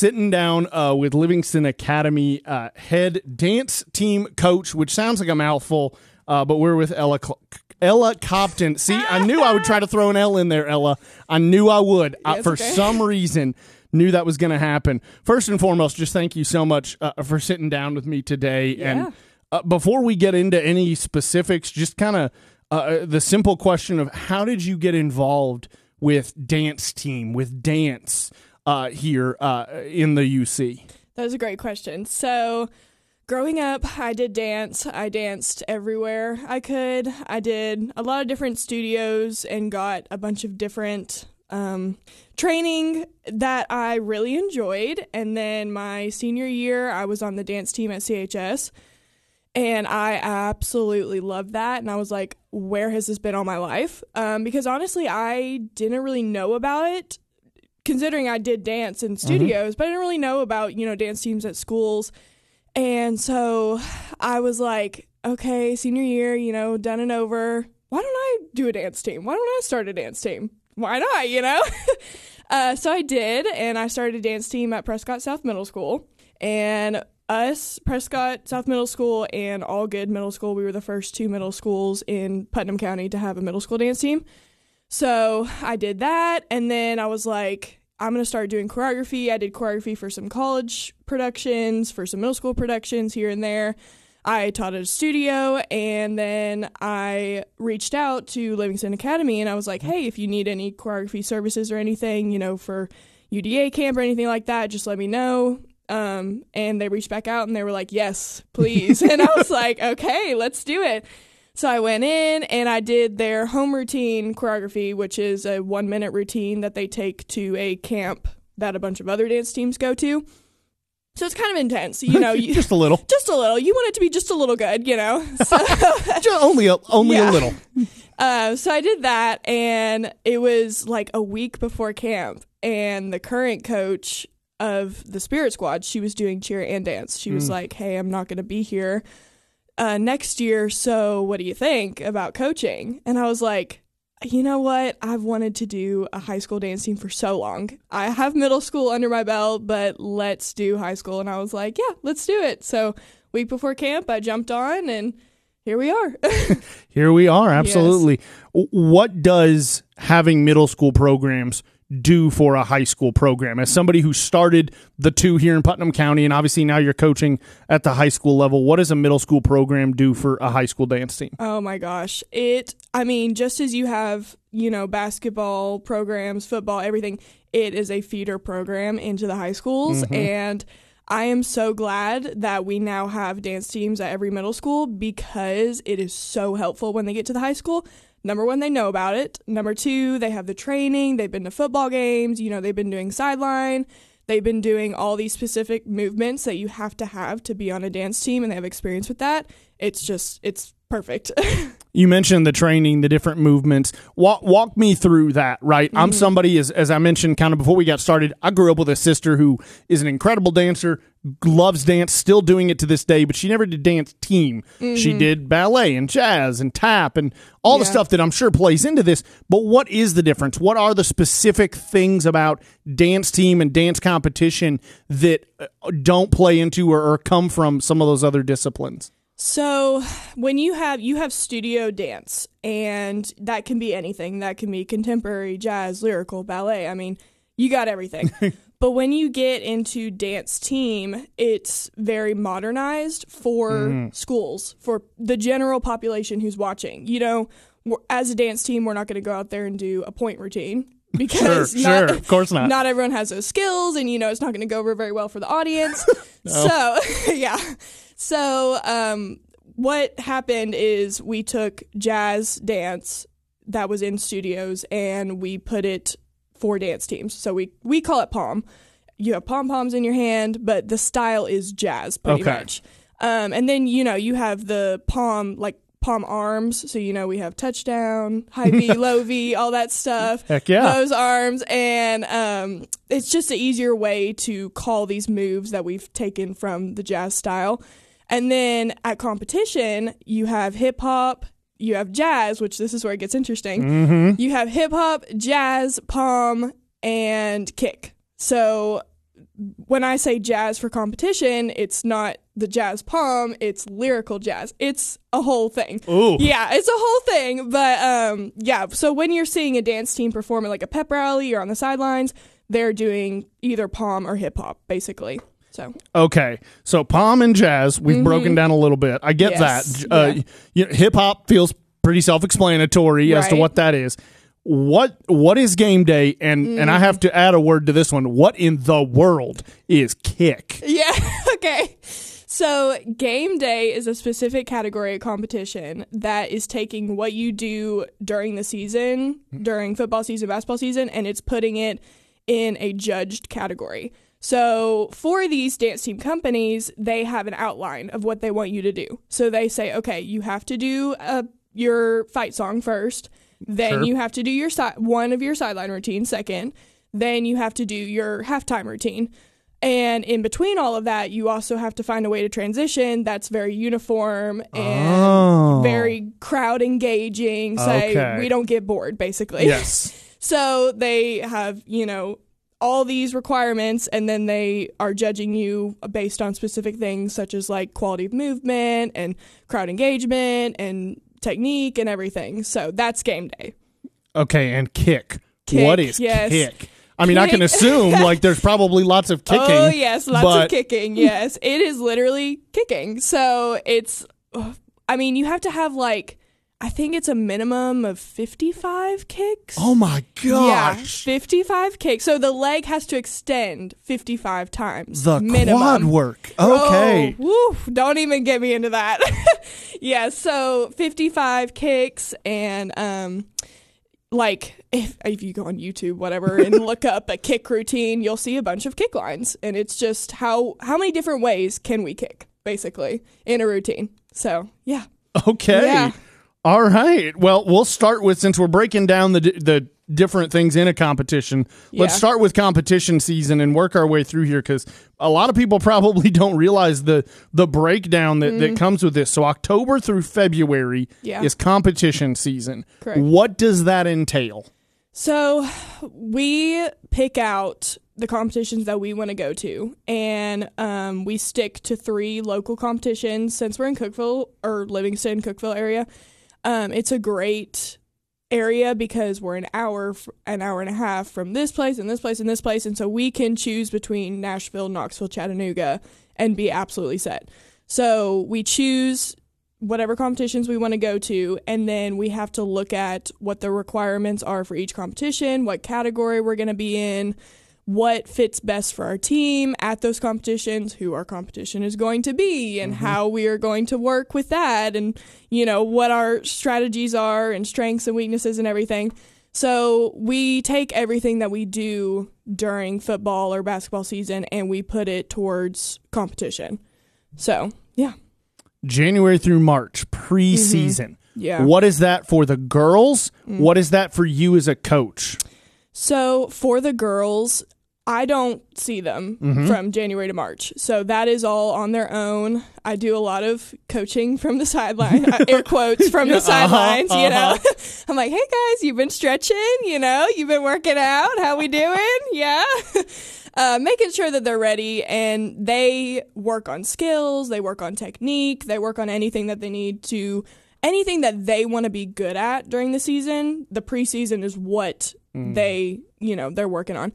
sitting down uh, with Livingston Academy uh, head dance team coach, which sounds like a mouthful, uh, but we're with Ella. Cl- Ella Copton. See, I knew I would try to throw an L in there, Ella. I knew I would. Yes, for okay. some reason, knew that was going to happen. First and foremost, just thank you so much uh, for sitting down with me today. Yeah. And uh, before we get into any specifics, just kind of uh, the simple question of how did you get involved with dance team, with dance uh, here uh, in the UC? That was a great question. So, growing up, I did dance. I danced everywhere I could. I did a lot of different studios and got a bunch of different um, training that I really enjoyed. And then my senior year, I was on the dance team at CHS. And I absolutely loved that. And I was like, where has this been all my life? Um, because honestly, I didn't really know about it considering I did dance in studios, but I didn't really know about, you know, dance teams at schools. And so I was like, okay, senior year, you know, done and over. Why don't I do a dance team? Why don't I start a dance team? Why not, you know? uh, so I did, and I started a dance team at Prescott South Middle School. And us, Prescott South Middle School, and Algood Middle School, we were the first two middle schools in Putnam County to have a middle school dance team. So I did that, and then I was like, I'm gonna start doing choreography. I did choreography for some college productions, for some middle school productions here and there. I taught at a studio, and then I reached out to Livingston Academy, and I was like, hey, if you need any choreography services or anything, you know, for UDA camp or anything like that, just let me know. Um, and they reached back out, and they were like, yes, please. and I was like, okay, let's do it. So I went in and I did their home routine choreography, which is a one minute routine that they take to a camp that a bunch of other dance teams go to. So it's kind of intense, you know. You, Just a little, just a little. You want it to be just a little good, you know. So, just only a, only a little. uh, so I did that, and it was like a week before camp, and the current coach of the Spirit Squad, she was doing cheer and dance. She was like, "Hey, I'm not going to be here uh, next year, so what do you think about coaching?" And I was like. You know what? I've wanted to do a high school dance team for so long. I have middle school under my belt, but let's do high school. And I was like, yeah, let's do it. So, week before camp, I jumped on, and here we are. Here we are, absolutely. W- What does having middle school programs do for a high school program? As somebody who started the two here in Putnam County, and obviously now you're coaching at the high school level, what does a middle school program do for a high school dance team? Oh my gosh. It, I mean, just as you have, you know, basketball programs, football, everything, it is a feeder program into the high schools. Mm-hmm. And I am so glad that we now have dance teams at every middle school because it is so helpful when they get to the high school. Number one, they know about it. Number two, they have the training. They've been to football games. You know, they've been doing sideline. They've been doing all these specific movements that you have to have to be on a dance team, and they have experience with that. It's just, it's perfect. You mentioned the training, the different movements. Walk, walk me through that, right? I'm somebody, as, as I mentioned kind of before we got started, I grew up with a sister who is an incredible dancer, loves dance, still doing it to this day, but she never did dance team. She did ballet and jazz and tap and all the stuff that I'm sure plays into this. But what is the difference? What are the specific things about dance team and dance competition that uh, don't play into or, or come from some of those other disciplines? So when you have you have studio dance and that can be anything. That can be contemporary, jazz, lyrical, ballet. I mean, you got everything. but when you get into dance team, it's very modernized for mm-hmm. schools, for the general population who's watching. You know, as a dance team, we're not going to go out there and do a pointe routine because Sure, not, sure, of course not. not everyone has those skills and you know it's not going to go over very well for the audience so yeah so um what happened is we took jazz dance that was in studios and we put it for dance teams. So we we call it pom you have pom poms in your hand but the style is jazz pretty Okay. much. Um and then you know you have the pom like pom arms. So you know we have touchdown high v low v all that stuff. Heck yeah. those arms. And um, it's just an easier way to call these moves that we've taken from the jazz style and then at competition you have hip hop you have jazz which this is where it gets interesting Mm-hmm. you have hip hop jazz pom and kick so when I say jazz for competition, it's not the jazz pom, it's lyrical jazz. It's a whole thing. Ooh. Yeah, it's a whole thing. But um, yeah, so when you're seeing a dance team perform at like a pep rally or on the sidelines, they're doing either pom or hip hop, basically. So Okay, so pom and jazz, we've broken down a little bit. I get Mm-hmm. Yes, that. Uh, yeah. you know, hip hop feels pretty self-explanatory as to what that is. What what is game day? And and I Mm. have to add a word to this one. What in the world is kick? Yeah, okay. So, game day is a specific category of competition that is taking what you do during the season, during football season, basketball season, and it's putting it in a judged category. So, for these dance team companies, they have an outline of what they want you to do. So, they say, okay, you have to do uh, your fight song first, then Sure. you have to do your si- one of your sideline routines second, then you have to do your halftime routine. And in between all of that, you also have to find a way to transition that's very uniform and Oh. very crowd engaging. Say Okay. we don't get bored, basically. Yes. So they have, you know, all these requirements, and then they are judging you based on specific things such as like quality of movement and crowd engagement and technique and everything. So that's game day. Okay, and kick. Kick, what is yes. kick? I mean, I can assume like there's probably lots of oh, kicking. Oh yes, lots but- of kicking. Yes, it is literally kicking. So it's, I mean, you have to have like, I think it's a minimum of fifty-five kicks. Oh my gosh. Yeah, 55 kicks. So the leg has to extend 55 times. The minimum. quad work. Okay. Oh, woo, don't even get me into that. yeah, so 55 kicks and um like if if you go on YouTube whatever and look up a kick routine, you'll see a bunch of kick lines and it's just how how many different ways can we kick basically in a routine. So, yeah. Okay. Yeah. All right. Well, we'll start with since we're breaking down the the different things in a competition. Let's start with competition season and work our way through here because a lot of people probably don't realize the the breakdown that, that comes with this. So October through February Mm-hmm. Yeah. is competition season. Correct. What does that entail? So we pick out the competitions that we want to go to, and um, we stick to three local competitions since we're in Cookeville or Livingston, Cookeville area. Um, it's a great area because we're an hour, an hour and a half from this place and this place and this place, and so we can choose between Nashville, Knoxville, Chattanooga, and be absolutely set. So we choose whatever competitions we want to go to, and then we have to look at what the requirements are for each competition, what category we're going to be in, what fits best for our team at those competitions, who our competition is going to be, and how we are going to work with that, and you know what our strategies are, and strengths and weaknesses, and everything. So we take everything that we do during football or basketball season and we put it towards competition. So yeah, January through March, preseason. Mm-hmm. yeah. What is that for the girls? Mm. What is that for you as a coach? So for the girls, I don't see them Mm-hmm. from January to March. So that is all on their own. I do a lot of coaching from the sideline, uh, air quotes from the sidelines, you know. I'm like, "Hey guys, you've been stretching, you know, you've been working out. How we doing? Yeah." Uh, making sure that they're ready and they work on skills, they work on technique, they work on anything that they need to anything that they want to be good at during the season. The preseason is what they, you know, they're working on.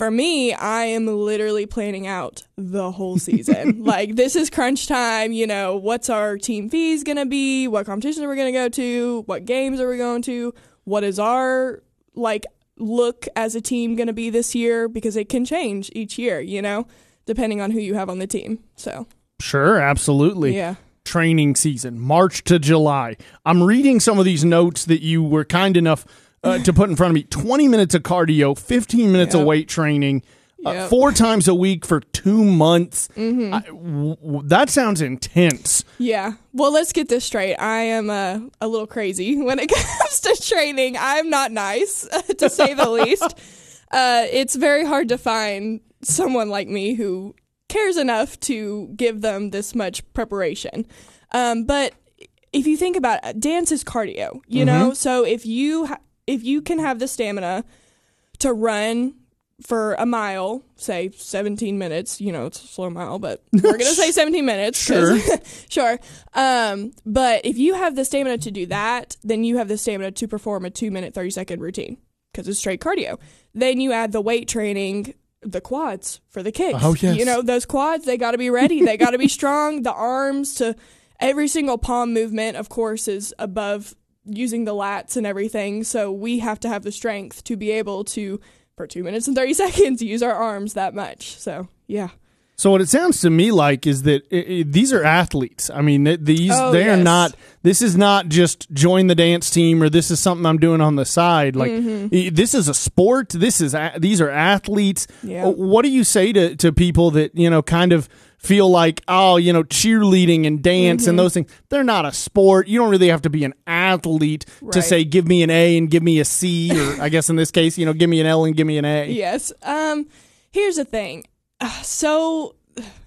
For me, I am literally planning out the whole season. like this is crunch time, you know, what's our team fees going to be? What competitions are we going to go to? What games are we going to? What is our like look as a team going to be this year because it can change each year, you know, depending on who you have on the team. So, Sure, absolutely. yeah. training season, March to July. I'm reading some of these notes that you were kind enough uh, to put in front of me 20 minutes of cardio, 15 minutes of weight training, uh, Yep. four times a week for two months. I- w- w- that sounds intense. Yeah. Well, let's get this straight. I am uh, a little crazy when it comes to training. I'm not nice, to say the least. Uh, it's very hard to find someone like me who cares enough to give them this much preparation. Um, but if you think about it, dance is cardio, you know. So if you ha- if you can have the stamina to run for a mile, say 17 minutes, you know, it's a slow mile, but we're going to say 17 minutes. Sure. sure. Um, but if you have the stamina to do that, then you have the stamina to perform a two minute, 30 second routine because it's straight cardio. Then you add the weight training, the quads for the kicks. Oh, yes. You know, those quads, they got to be ready. they got to be strong. The arms to every single pom movement, of course, is above using the lats and everything. So we have to have the strength to be able to, for two minutes and 30 seconds, use our arms that much. So, yeah. So what it sounds to me like is that i i these are athletes. I mean, th- these Oh, they are not. This is not just join the dance team or this is something I'm doing on the side. Like Mm-hmm. this is a sport. This is a- these are athletes. Yeah. Uh, What do you say to to people that you know kind of feel like oh you know cheerleading and dance Mm-hmm. and those things they're not a sport. You don't really have to be an athlete to say give me an A and give me a C or I guess in this case you know give me an L and give me an A. Yes. Um, here's the thing. So,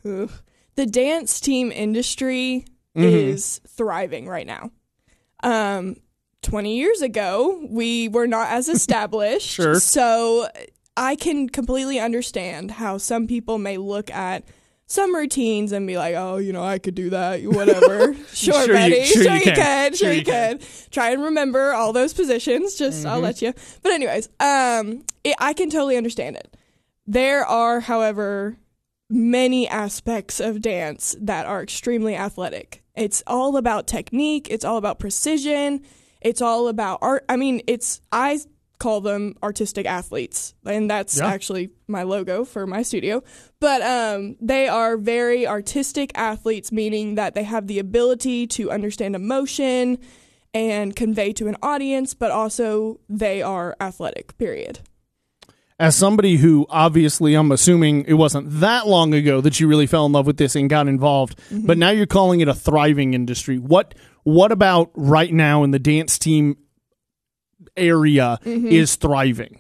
ugh, the dance team industry Mm-hmm. is thriving right now. Um, 20 years ago, we were not as established. Sure. So, I can completely understand how some people may look at some routines and be like, oh, you know, I could do that, whatever. sure, Sure you- Betty. sure Sure, you you, can. can. Sure you you can. can. Try and remember all those positions. Just, I'll Mm-hmm. let you. But, anyways, um, it, I can totally understand it. There are, however, many aspects of dance that are extremely athletic. It's all about technique, it's all about precision, it's all about art. I mean, it's I call them artistic athletes, and that's Yeah. actually my logo for my studio. But um, they are very artistic athletes, meaning that they have the ability to understand emotion and convey to an audience, but also they are athletic, period. As somebody who obviously I'm assuming it wasn't that long ago that you really fell in love with this and got involved, Mm-hmm. but now you're calling it a thriving industry. What what about right now in the dance team area Mm-hmm. is thriving?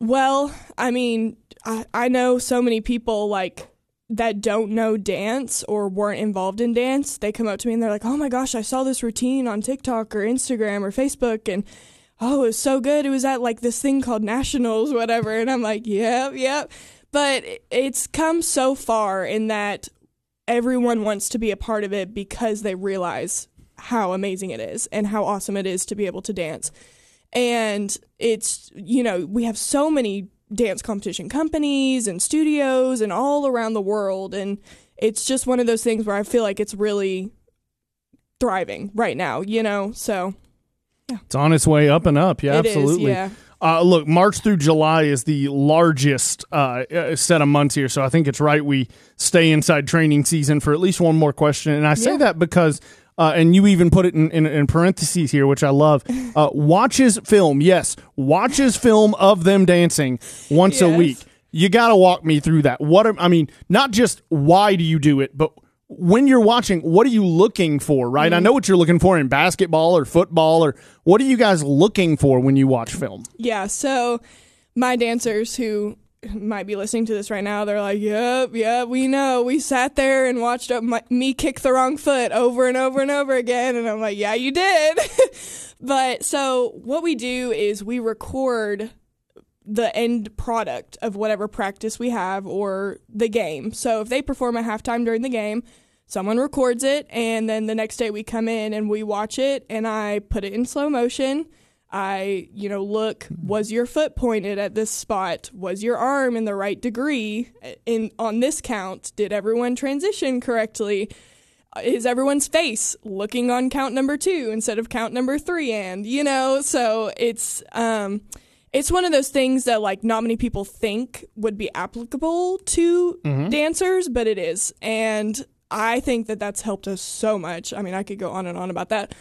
Well, I mean, I, I know so many people like that don't know dance or weren't involved in dance. They come up to me and they're like, "Oh my gosh, I saw this routine on TikTok or Instagram or Facebook and oh, it was so good. It was at like this thing called Nationals, whatever." And I'm like, "Yep, yep." But it's come so far in that everyone wants to be a part of it because they realize how amazing it is and how awesome it is to be able to dance and it's you know we have so many dance competition companies and studios and all around the world and it's just one of those things where i feel like it's really thriving right now you know so It's on its way up and up. Yeah, it is, absolutely. yeah Uh, look, March through July is the largest uh, uh, set of months here, so I think it's right we stay inside training season for at least one more question. And I say Yeah. that because, uh, and you even put it in, in, in parentheses here, which I love. Uh, watches film, yes, watches film of them dancing once a week. You got to walk me through that. What I mean, not just why do you do it, but when you're watching, what are you looking for? Right? I know what you're looking for in basketball or football, or what are you guys looking for when you watch film? yeah so my dancers who might be listening to this right now they're like yep yep we know we sat there and watched uh, my, me kick the wrong foot over and over and over again and i'm like yeah you did but so what we do is we record the end product of whatever practice we have or the game. So if they perform a halftime during the game, someone records it and then the next day we come in and we watch it and I put it in slow motion. I, you know, look, was your foot pointed at this spot? Was your arm in the right degree in on this count? Did everyone transition correctly? is everyone's face looking on count number two instead of count number three and you know so it's um it's one of those things that like not many people think would be applicable to dancers but it is and i think that that's helped us so much i mean i could go on and on about that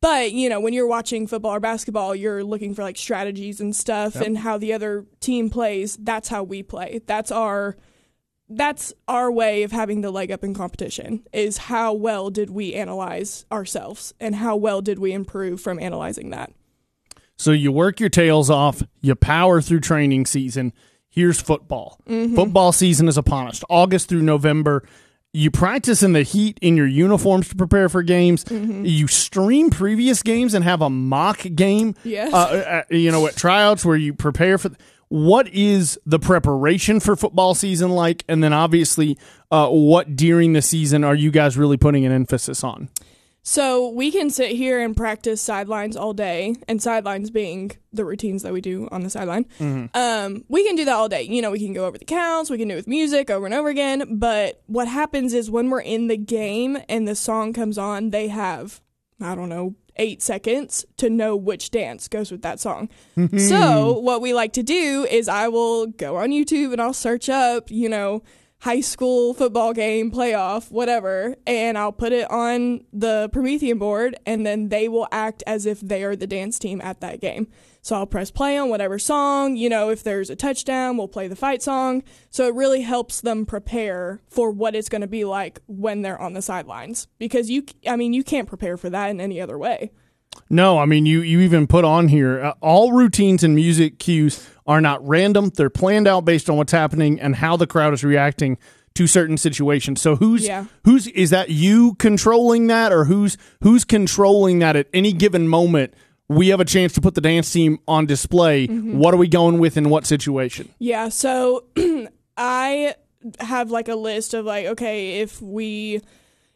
but you know when you're watching football or basketball you're looking for like strategies and stuff and how the other team plays that's how we play that's our that's our way of having the leg up in competition is how well did we analyze ourselves and how well did we improve from analyzing that So you work your tails off, you power through training season. Here's football. Mm-hmm. Football season is upon us. August through November. You practice in the heat in your uniforms to prepare for games. You stream previous games and have a mock game. Yes. Uh, uh, you know, at tryouts where you prepare for. what is the preparation for football season like? And then obviously, uh, what during the season are you guys really putting an emphasis on? So we can sit here and practice sidelines all day, and sidelines being the routines that we do on the sideline. Um, we can do that all day. You know, we can go over the counts, we can do it with music over and over again. But what happens is when we're in the game and the song comes on, they have, I don't know, eight seconds to know which dance goes with that song. so what we like to do is I will go on YouTube and I'll search up, you know, high school football game, playoff, whatever, and I'll put it on the Promethean board, and then they will act as if they are the dance team at that game. So I'll press play on whatever song, you know, if there's a touchdown, we'll play the fight song. So it really helps them prepare for what it's going to be like when they're on the sidelines. Because you, I mean, you can't prepare for that in any other way. No, I mean you. You even put on here uh, all routines and music cues are not random. They're planned out based on what's happening and how the crowd is reacting to certain situations. So who's Yeah. who's is that you controlling that, or who's who's controlling that at any given moment? We have a chance to put the dance team on display. What are we going with in what situation? Yeah, so I have like a list of like, okay, if we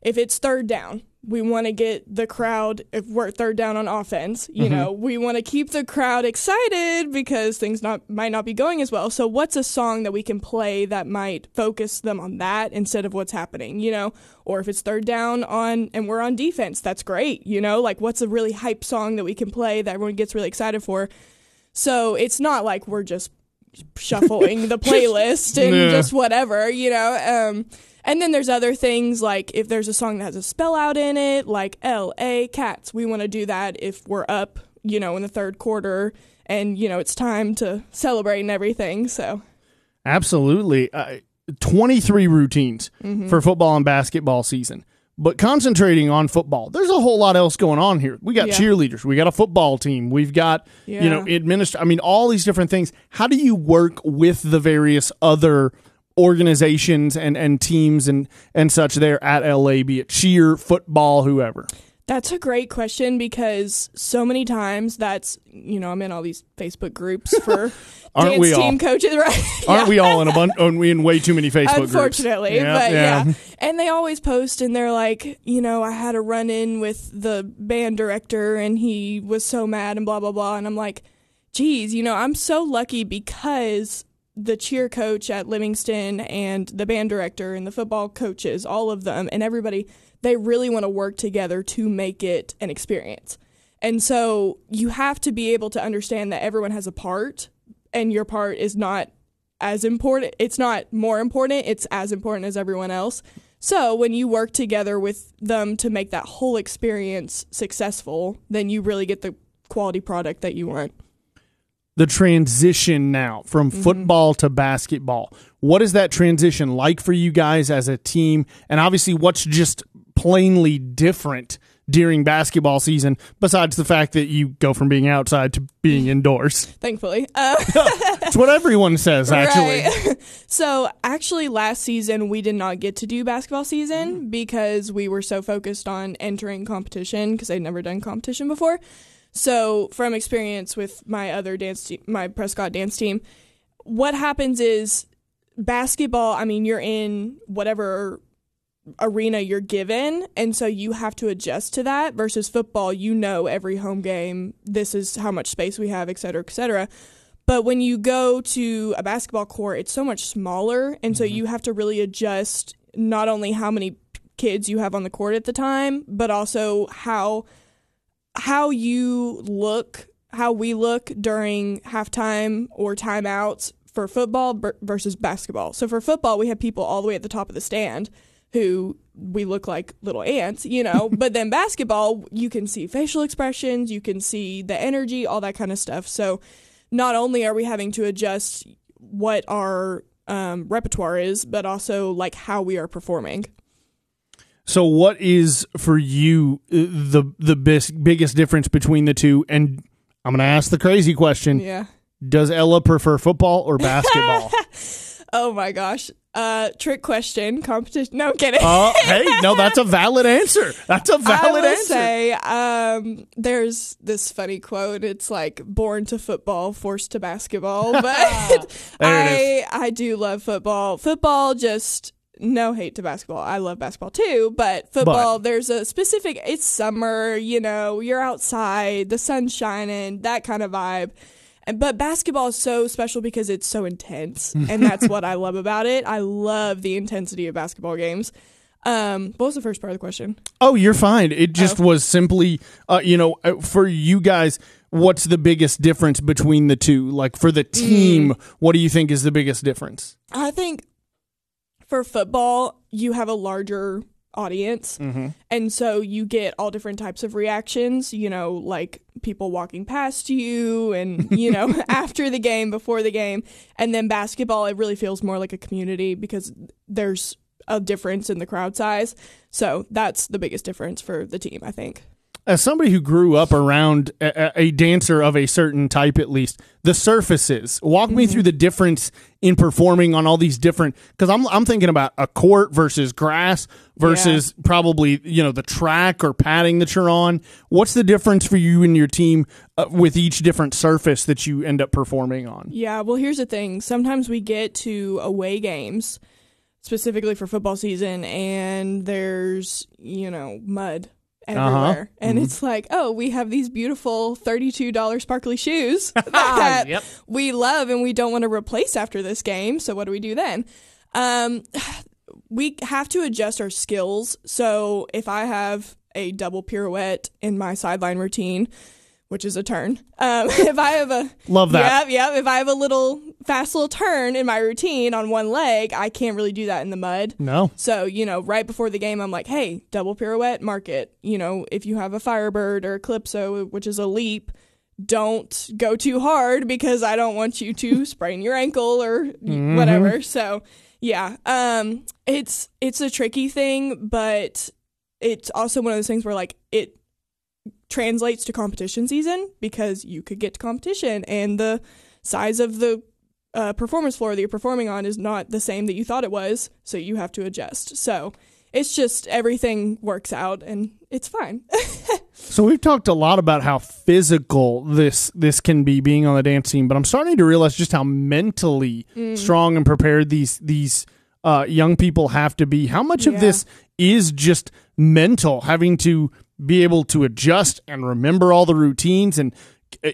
if it's third down, we want to get the crowd if we're third down on offense, you know, we want to keep the crowd excited because things not might not be going as well. So what's a song that we can play that might focus them on that instead of what's happening, you know? Or if it's third down on and we're on defense, that's great, you know? Like what's a really hype song that we can play that everyone gets really excited for? So it's not like we're just shuffling the playlist and Yeah. just whatever, you know. Um, and then there's other things like if there's a song that has a spell out in it, like L A Cats, we want to do that if we're up, you know, in the third quarter and you know it's time to celebrate and everything. So Absolutely. Uh, 23 routines for football and basketball season. But concentrating on football, there's a whole lot else going on here. We got Yeah. cheerleaders, we got a football team, we've got, you know, Yeah. administr I mean, all these different things. How do you work with the various other organizations and, and teams and, and such there at LA, be it cheer, football, whoever? That's a great question because so many times that's you know I'm in all these Facebook groups for Aren't dance we all? team coaches, right? Aren't we all in a bunch? Aren't we in way too many Facebook groups? Unfortunately, but yeah. And they always post and they're like, you know, I had a run in with the band director and he was so mad and blah blah blah. And I'm like, geez, you know, I'm so lucky because the cheer coach at Livingston and the band director and the football coaches, all of them and everybody, they really want to work together to make it an experience. And so you have to be able to understand that everyone has a part and your part is not as important. It's not more important, it's as important as everyone else. So when you work together with them to make that whole experience successful, then you really get the quality product that you want. The transition now from Mm-hmm. football to basketball. What is that transition like for you guys as a team? And obviously, what's just plainly different during basketball season, besides the fact that you go from being outside to being indoors? Thankfully. Uh, It's what everyone says, actually. Right. so actually last season we did not get to do basketball season because we were so focused on entering competition because I'd never done competition before. So from experience with my other dance team, my Prescott dance team, what happens is basketball, I mean, you're in whatever arena you're given and so you have to adjust to that versus football you know every home game this is how much space we have et cetera et cetera. But when you go to a basketball court, it's so much smaller, and so mm-hmm. you have to really adjust not only how many kids you have on the court at the time, but also how how you look, how we look during halftime or timeouts for football ver- versus basketball. So for football, we have people all the way at the top of the stand who we look like little ants, you know. but then basketball, you can see facial expressions, you can see the energy, all that kind of stuff. So not only are we having to adjust what our um, repertoire is, but also like how we are performing. So, what is for you uh, the the bis- biggest difference between the two? And I'm going to ask the crazy question: Yeah. Does Ella prefer football or basketball? Oh my gosh. Uh, trick question. Competition. No, I'm kidding. Uh, hey, no, that's a valid answer. That's a valid answer. I will answer. say, um, there's this funny quote. It's like "born to football, forced to basketball." But I, I do love football. Football, just no hate to basketball. I love basketball too, but football. There's a specific. It's summer. You know, you're outside, the sun's shining, that kind of vibe. And- But basketball is so special because it's so intense, and that's what I love about it. I love the intensity of basketball games. Um, what was the first part of the question? Oh, you're fine. It just Oh. was simply, uh, you know, uh, for you guys, what's the biggest difference between the two? Like for the team, Mm. what do you think is the biggest difference? I think for football, you have a larger audience. Mm-hmm. And so you get all different types of reactions, you know, like people walking past you and, you know, after the game, before the game. And then basketball, it really feels more like a community because there's a difference in the crowd size. So that's the biggest difference for the team, I think. As somebody who grew up around a, a dancer of a certain type, at least the surfaces. Walk me through the difference in performing on all these different. Because I'm I'm thinking about a court versus grass versus probably you know the track or padding that you're on. What's the difference for you and your team uh, with each different surface that you end up performing on? Yeah, well, here's the thing. Sometimes we get to away games, specifically for football season, and there's, you know, mud everywhere. And it's like, oh, we have these beautiful $32 sparkly shoes that Yep. we love and we don't want to replace after this game. So what do we do then? Um, we have to adjust our skills. So if I have a double pirouette in my sideline routine, which is a turn, um, if I have a Love that. yeah, yep. If I have a little fast little turn in my routine on one leg, I can't really do that in the mud. No. So, you know, right before the game, I'm like, hey, double pirouette, mark it. You know, if you have a Firebird or a Calypso, which is a leap, don't go too hard because I don't want you to sprain your ankle or whatever. So, yeah, um, it's it's a tricky thing, but it's also one of those things where like it translates to competition season because you could get to competition and the size of the uh, performance floor that you're performing on is not the same that you thought it was, so you have to adjust. So it's just everything works out and it's fine. So we've talked a lot about how physical this this can be being on the dance team, but I'm starting to realize just how mentally strong and prepared these these uh, young people have to be. How much of this is just mental, having to be able to adjust and remember all the routines and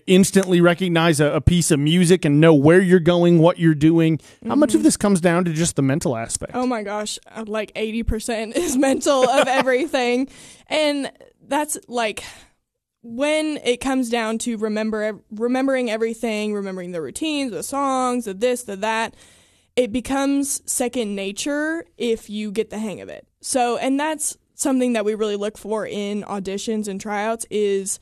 instantly recognize a, a piece of music and know where you're going, what you're doing. How much of this comes down to just the mental aspect? oh my gosh, uh, like 80% is mental of everything. And that's like when it comes down to remember remembering everything, remembering the routines, the songs, the this, the that, it becomes second nature if you get the hang of it. So, and that's something that we really look for in auditions and tryouts is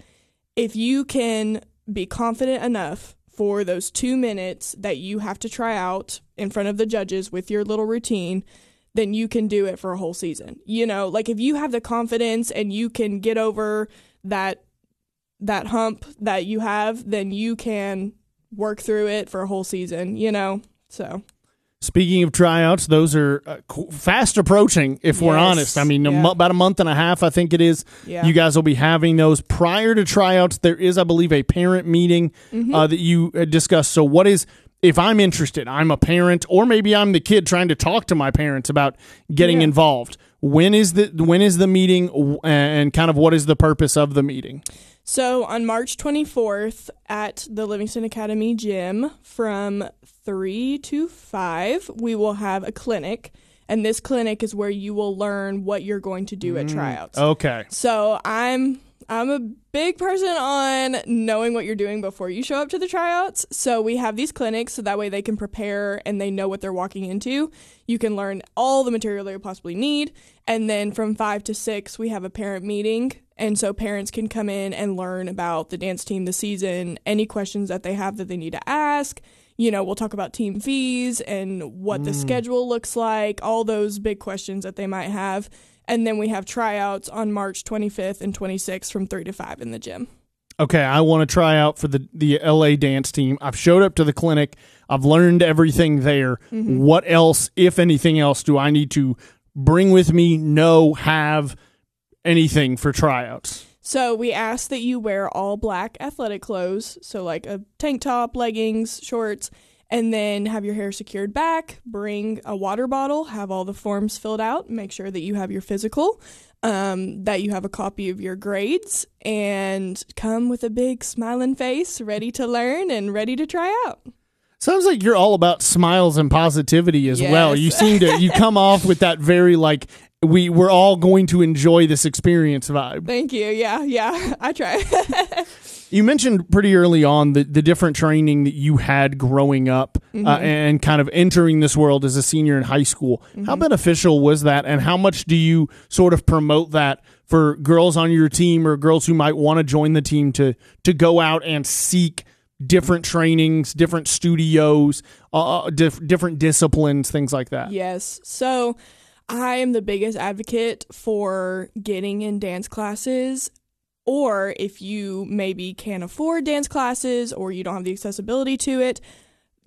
if you can be confident enough for those 2 minutes that you have to try out in front of the judges with your little routine, then you can do it for a whole season. You know, like if you have the confidence and you can get over that that hump that you have, then you can work through it for a whole season, you know? So, Speaking of tryouts, those are uh, fast approaching. If we're honest, I mean, Yeah. about a month and a half, I think it is. Yeah. You guys will be having those prior to tryouts. There is, I believe, a parent meeting Mm-hmm. uh, that you uh, discussed. So, what is if I'm interested? I'm a parent, or maybe I'm the kid trying to talk to my parents about getting Yeah. involved. When is the when is the meeting, and kind of what is the purpose of the meeting? So on March 24th at the Livingston Academy gym from 3 to 5, we will have a clinic. And this clinic is where you will learn what you're going to do at mm. tryouts. Okay, So I'm I'm a big person on knowing what you're doing before you show up to the tryouts. So we have these clinics so that way they can prepare and they know what they're walking into. You can learn all the material they possibly need. And then from five to six, we have a parent meeting. And so parents can come in and learn about the dance team this season, any questions that they have that they need to ask. You know, we'll talk about team fees and what the mm. schedule looks like, all those big questions that they might have. And then we have tryouts on March 25th and 26th from 3 to 5 in the gym. okay, I want to try out for the the LA dance team. I've showed up to the clinic. I've learned everything there. Mm-hmm. What else, if anything else, do I need to bring with me? Know, have anything for tryouts? So we ask that you wear all black athletic clothes, so like a tank top, leggings, shorts, and then have your hair secured back. Bring a water bottle, have all the forms filled out, make sure that you have your physical, um, that you have a copy of your grades, and come with a big smiling face, ready to learn and ready to try out. Sounds like you're all about smiles and positivity as well. You seem to you come off with that very like we we're all going to enjoy this experience vibe. Thank you. Yeah, yeah, I try. You mentioned pretty early on the, the different training that you had growing up uh, and kind of entering this world as a senior in high school. How beneficial was that, and how much do you sort of promote that for girls on your team or girls who might want to join the team to to go out and seek different trainings, different studios, uh, dif- different disciplines, things like that? Yes. So I am the biggest advocate for getting in dance classes. Or if you maybe can't afford dance classes or you don't have the accessibility to it,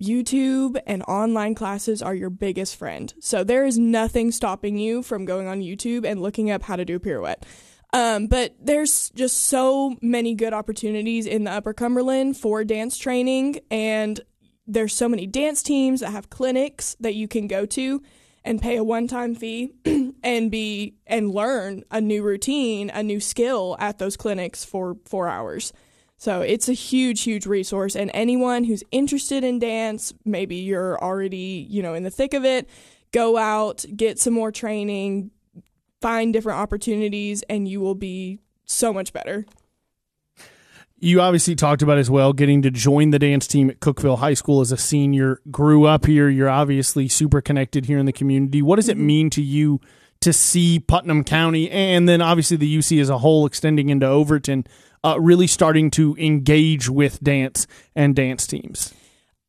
YouTube and online classes are your biggest friend. So there is nothing stopping you from going on YouTube and looking up how to do a pirouette. Um, but there's just so many good opportunities in the Upper Cumberland for dance training, and there's so many dance teams that have clinics that you can go to and pay a one-time fee and be and learn a new routine, a new skill at those clinics for 4 hours. So it's a huge huge resource and anyone who's interested in dance, maybe you're already, you know, in the thick of it, go out, get some more training, find different opportunities and you will be so much better. You obviously talked about as well getting to join the dance team at Cookeville High School as a senior. Grew up here. You're obviously super connected here in the community. What does it mean to you to see Putnam County and then obviously the UC as a whole extending into Overton, uh, really starting to engage with dance and dance teams?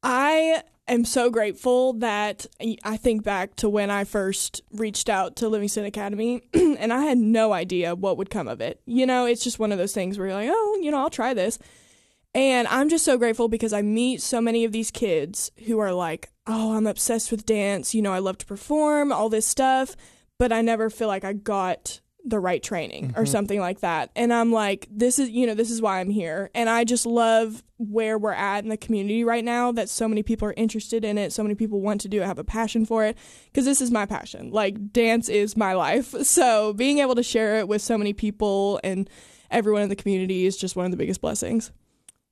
I am so grateful that I think back to when I first reached out to Livingston Academy and I had no idea what would come of it. You know, it's just one of those things where you're like, oh, you know, I'll try this. And I'm just so grateful because I meet so many of these kids who are like, oh, I'm obsessed with dance. You know, I love to perform, all this stuff, but I never feel like I got the right training or mm-hmm. something like that. And I'm like, this is, you know, this is why I'm here. And I just love where we're at in the community right now that so many people are interested in it. So many people want to do it, have a passion for it because this is my passion. Like, dance is my life. So being able to share it with so many people and everyone in the community is just one of the biggest blessings.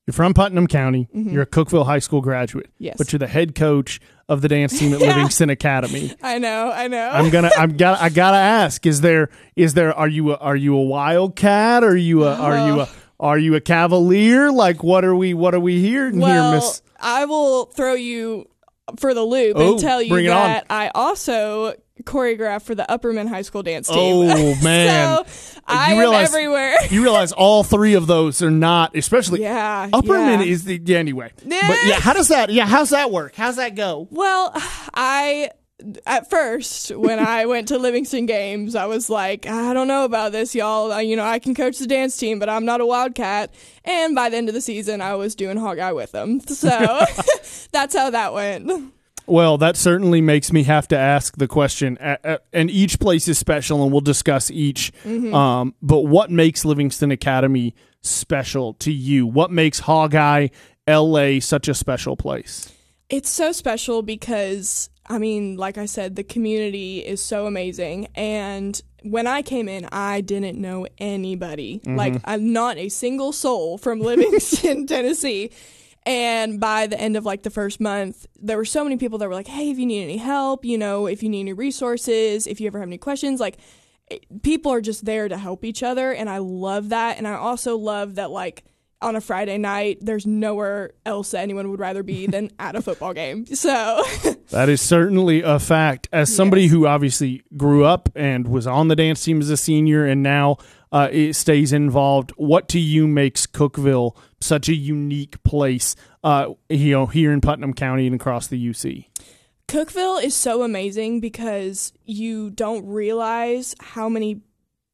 You're from Putnam County. You're a Cookeville High School graduate. Mm-hmm. Yes. But you're the head coach of the dance team at Yeah. Livingston Academy. I know, I know. I'm gonna I'm got I gotta ask is there is there are you a, are you a wildcat are you a are you a are you a cavalier like what are we what are we hearing well, here miss I will throw you for the loop Oh, and tell you bring it on. that I also choreographed for the Upperman High School dance team. Oh, man. so I You realize- am everywhere. you realize all three of those are not especially yeah. Upperman yeah. is the yeah, anyway Yeah. but eh. yeah how does that yeah how's that work how's that go Well, I at first when I went to Livingston games, I was like, I don't know about this, y'all. You know, I can coach the dance team, but I'm not a wildcat. And by the end of the season, I was doing hog eye with them. So that's how that went. Well, that certainly makes me have to ask the question, and each place is special, and we'll discuss each. Um, but what makes Livingston Academy special to you? What makes Hawkeye LA such a special place? It's so special because, I mean, like I said, the community is so amazing. And when I came in, I didn't know anybody. Like, I'm not a single soul from Livingston, Tennessee. And by the end of like the first month, there were so many people that were like, hey, if you need any help, you know, if you need any resources, if you ever have any questions, like, it- people are just there to help each other. And I love that. And I also love that, like, on a Friday night, there's nowhere else that anyone would rather be than at a football game. So, That is certainly a fact. As somebody Yes. who obviously grew up and was on the dance team as a senior and now uh, it stays involved, what to you makes Cookeville such a unique place? Uh, you know, here in Putnam County and across the UC. Cookeville is so amazing because you don't realize how many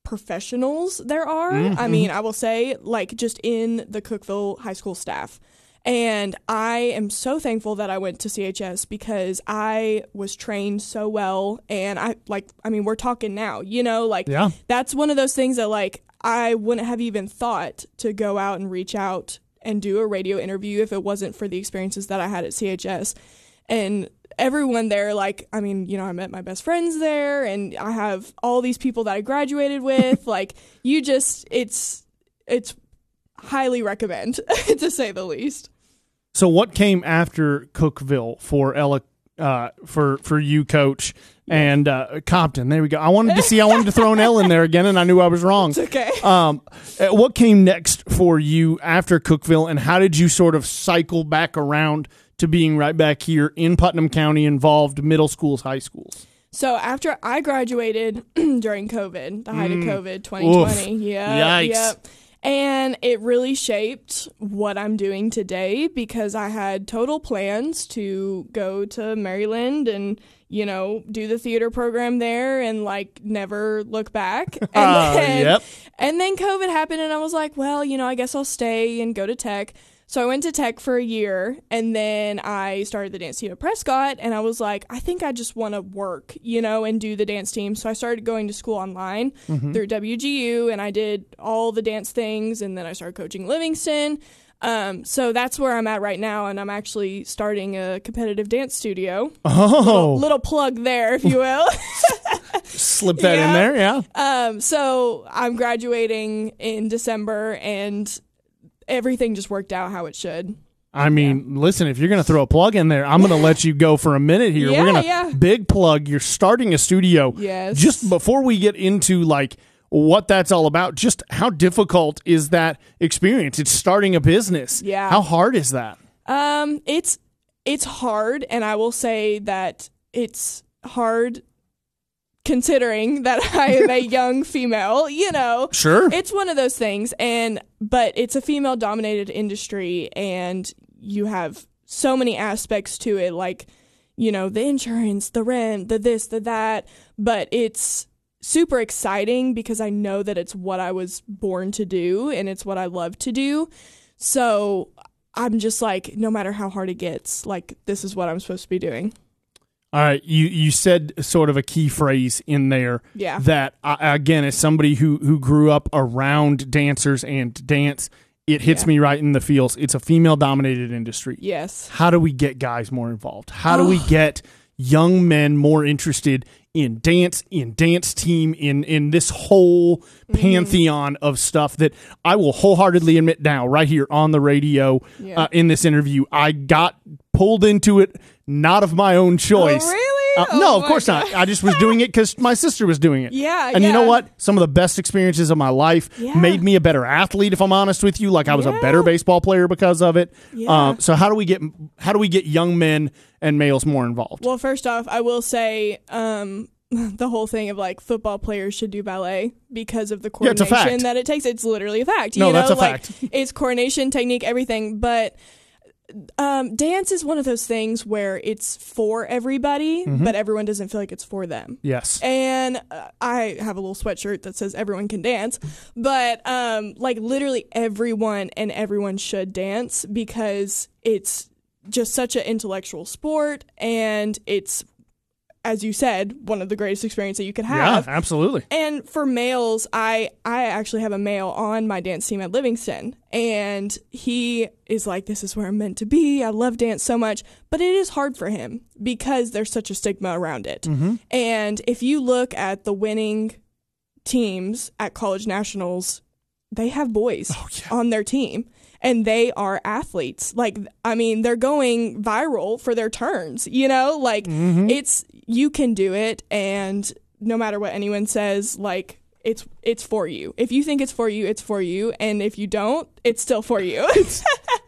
professionals there are. I mean, I will say, like, just in the Cookeville High School staff. And I am so thankful that I went to CHS because I was trained so well. And I, like, I mean, we're talking now, you know, like, Yeah. that's one of those things that, like, I wouldn't have even thought to go out and reach out and do a radio interview if it wasn't for the experiences that I had at CHS. And everyone there, like, I mean, you know, I met my best friends there and I have all these people that I graduated with. like, you just, it's, it's highly recommend to say the least. So what came after Cookeville for Ella uh, for for you, Coach, and uh, Compton? There we go. I wanted to see. I wanted to throw an L in there again, and I knew I was wrong. It's okay. Um, uh, what came next for you after Cookeville, and how did you sort of cycle back around to being right back here in Putnam County, involved middle schools, high schools? So after I graduated during COVID, the height of COVID, 2020, yeah, Mm. Yikes. yep. And it really shaped what I'm doing today because I had total plans to go to Maryland and, you know, do the theater program there and like never look back. And Uh, then, yep. and then COVID happened and I was like, well, you know, I guess I'll stay and go to tech. So I went to tech for a year and then I started the dance team at Prescott and I was like, I think I just want to work, you know, and do the dance team. So I started going to school online through WGU and I did all the dance things and then I started coaching Livingston. Um, so that's where I'm at right now and I'm actually starting a competitive dance studio. Oh, Little plug there, if you will. slip that in there, yeah. Um, so I'm graduating in December, and everything just worked out how it should. I mean, listen, if you're going to throw a plug in there, I'm going to let you go for a minute here. Yeah, We're going to yeah. big plug. You're starting a studio. Yes. Just before we get into like what that's all about, just how difficult is that experience? It's starting a business. Yeah. How hard is that? Um, it's it's hard, and I will say that it's hard considering that I am a young female. You know, Sure. it's one of those things and but it's a female dominated industry and you have so many aspects to it like you know the insurance the rent the this the that but it's super exciting because i know that it's what i was born to do and it's what i love to do so i'm just like no matter how hard it gets like this is what i'm supposed to be doing All right, you you said sort of a key phrase in there. Yeah. That uh, again, as somebody who who grew up around dancers and dance, it hits Yeah. me right in the feels. It's a female dominated industry. yes How do we get guys more involved? How do we get young men more interested in dance, in dance team, in in this whole pantheon of stuff that I will wholeheartedly admit now, right here on the radio, Yeah. uh, in this interview, I got pulled into it, not of my own choice. really? Uh, Oh no, of course God. not. I just was doing it because my sister was doing it. Yeah, And you know what? Some of the best experiences of my life Yeah. made me a better athlete. If I'm honest with you, like I was a better baseball player because of it. Yeah. Um, so how do we get how do we get young men and males more involved? Well, first off, I will say um, the whole thing of like football players should do ballet because of the Yeah, coordination fact. that it takes. It's literally a fact. No, you know? that's a like, fact. It's coordination, technique, everything. But um, dance is one of those things where it's for everybody, Mm-hmm. but everyone doesn't feel like it's for them. yes. And uh, I have a little sweatshirt that says everyone can dance, but um, like literally everyone and everyone should dance because it's just such an intellectual sport and it's, as you said, one of the greatest experiences that you could have. Yeah, absolutely. And for males, I I actually have a male on my dance team at Livingston, and he is like, "This is where I'm meant to be. I love dance so much." But it is hard for him because there's such a stigma around it. Mm-hmm. And if you look at the winning teams at college nationals, they have boys oh, on their team. And they are athletes. Like, I mean, they're going viral for their turns, you know? Like, mm-hmm. it's, you can do it. And no matter what anyone says, like, it's it's for you. If you think it's for you, it's for you, and if you don't, it's still for you.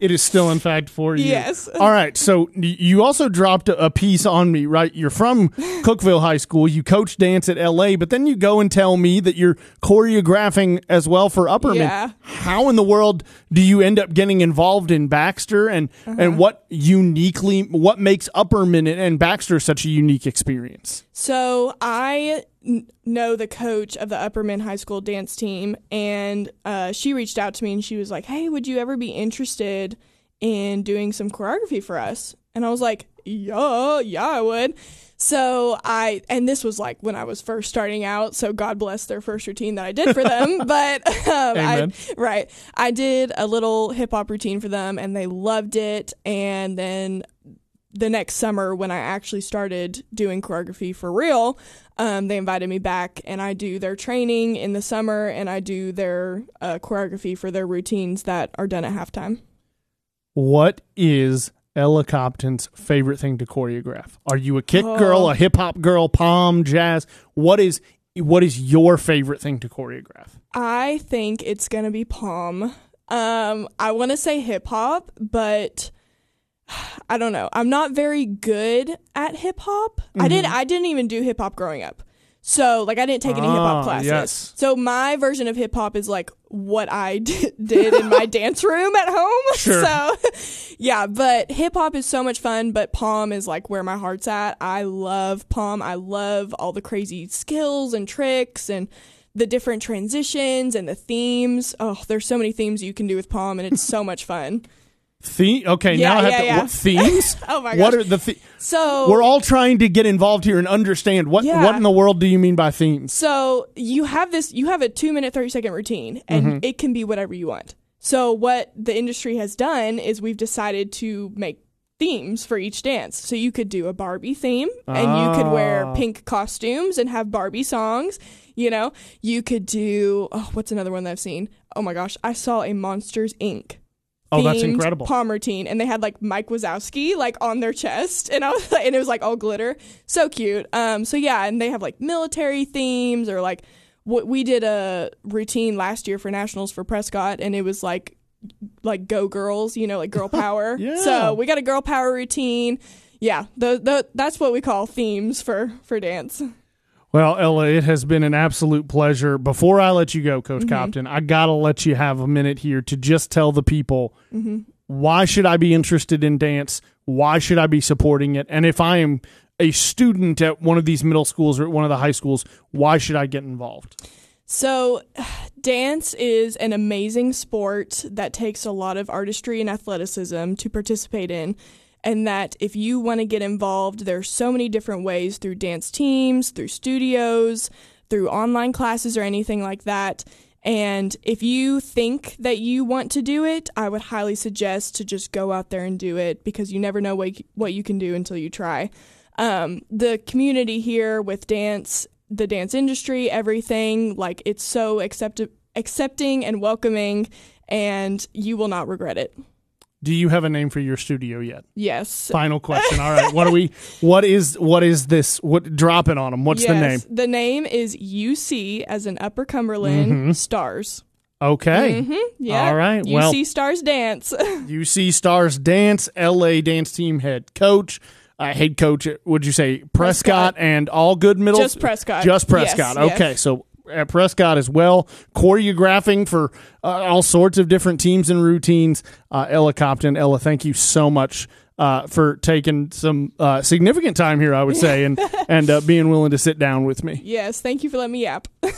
It is still, in fact, for you. Yes. All right. So you also dropped a piece on me, right? You're from Cookeville High School. You coach dance at LA, but then you go and tell me that you're choreographing as well for Upperman. Yeah. How in the world do you end up getting involved in Baxter, and Uh-huh. and what uniquely what makes Upperman and Baxter such a unique experience? So I n- know the coach of the Upperman High School dance team, and uh, she reached out to me and she was like, "Hey, would you ever be interested in doing some choreography for us?" And I was like, "Yeah, yeah, I would." So I, and this was like when I was first starting out. So God bless their first routine that I did for them. but um, I, right, I did a little hip hop routine for them, and they loved it. And then the next summer, when I actually started doing choreography for real, um, they invited me back, and I do their training in the summer, and I do their uh, choreography for their routines that are done at halftime. What is Ella Copton's favorite thing to choreograph? Are you a kick girl, a hip hop girl, pom, jazz? What is what is your favorite thing to choreograph? I think it's gonna be pom. Um, I want to say hip hop, but I don't know. I'm not very good at hip hop. I did. I didn't even do hip hop growing up. So like I didn't take any hip Ah, hop classes. yes. So my version of hip hop is like what I d- did in my dance room at home. Sure. So yeah, but hip hop is so much fun, but pom is like where my heart's at. I love pom. I love all the crazy skills and tricks and the different transitions and the themes. Oh, there's so many themes you can do with pom and it's so much fun. Theme? Okay, Yeah, now I have yeah, to. yeah. What themes? Oh my What are the? The- So We're all trying to get involved here and understand what what in the world do you mean by themes? So you have this, you have a two minute, 30 second routine, and Mm-hmm. it can be whatever you want. So what the industry has done is we've decided to make themes for each dance. So you could do a Barbie theme, and you could wear Ah. pink costumes and have Barbie songs. You know, you could do, oh, what's another one that I've seen? Oh my gosh, I saw a Monsters Inc. Oh, that's incredible. Pom routine, and they had like Mike Wazowski like on their chest, and I was like, and it was like all glitter, so cute. Um, so yeah, and they have like military themes or like what we did a routine last year for nationals for Prescott, and it was like like go girls, you know, like girl power. Yeah. So we got a girl power routine. Yeah, the, the that's what we call themes for for dance. Well, Ella, it has been an absolute pleasure. Before I let you go, Coach Mm-hmm. Copton, I gotta let you have a minute here to just tell the people Mm-hmm. why should I be interested in dance? Why should I be supporting it? And if I am a student at one of these middle schools or at one of the high schools, why should I get involved? So, dance is an amazing sport that takes a lot of artistry and athleticism to participate in. And that if you want to get involved, there's so many different ways through dance teams, through studios, through online classes, or anything like that. And if you think that you want to do it, I would highly suggest to just go out there and do it because you never know what, what you can do until you try. Um, the community here with dance, the dance industry, everything, like it's so accept- accepting and welcoming, and you will not regret it. Do you have a name for your studio yet? Yes. Final question. All right. What are we? What is? What is this? What? Drop it on them. What's the name? The name is UC as in Upper Cumberland Stars. Okay. hmm Yeah. Mm-hmm. All right, UC well- Stars Dance. UC Stars Dance, LA Dance Team head coach, uh, head coach. Would you say Prescott, Prescott. and Algood middle? Just Prescott. Just Prescott. yes. Okay, so at Prescott as well, choreographing for uh, all sorts of different teams and routines. Uh, Ella Compton, Ella, thank you so much. Uh, for taking some uh, significant time here, I would say, and and uh, being willing to sit down with me. yes. Thank you for letting me yap.